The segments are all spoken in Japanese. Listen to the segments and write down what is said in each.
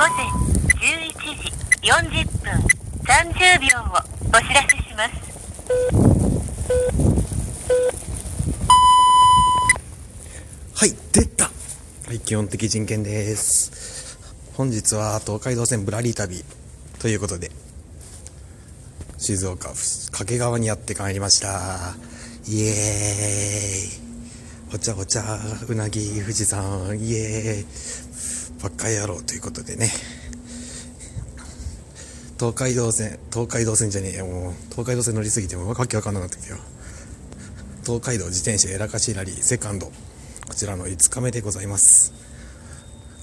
午前11時40分30秒をお知らせします。はい、出たはい、基本的人権です。本日は東海道線ぶらり旅ということで、静岡掛川にやってまいりました。イエーイお茶お茶、うなぎ、富士山、イエーイばっかりやろうということでね。東海道線、東海道線じゃねえよ、もう、東海道線乗りすぎてもうわけわかんなくなってきたよ。東海道自転車やらかしラリーセカンド。こちらの5日目でございます。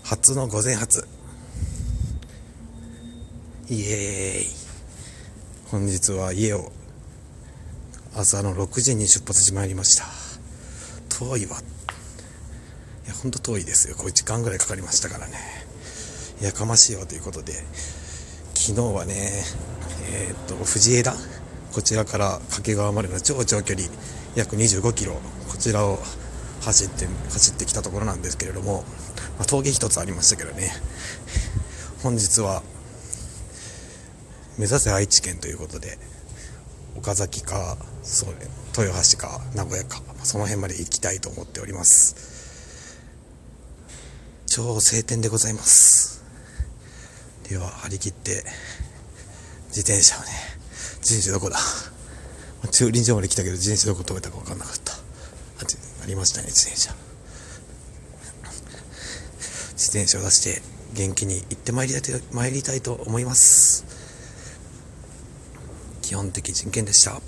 初の午前発。イエーイ。本日は家を朝の6時に出発しまいりました。遠いわ。いやほんと遠いですよ。これ時間ぐらいかかりましたからね。やかましいわということで。昨日はねえーっと藤枝？こちらから掛川までの超長距離約25キロこちらを走って走ってきたところなんですけれども、まあ、峠一つありましたけどね。本日は目指せ愛知県ということで岡崎かそうね豊橋か名古屋かその辺まで行きたいと思っております。超晴天でございます。では張り切って自転車をね自転車どこだ？駐輪場まで来たけど自転車どこ止めたか分かんなかった。ありましたね自転車。自転車を出して元気に行ってまいりたい参りたいと思います。基本的人権でした。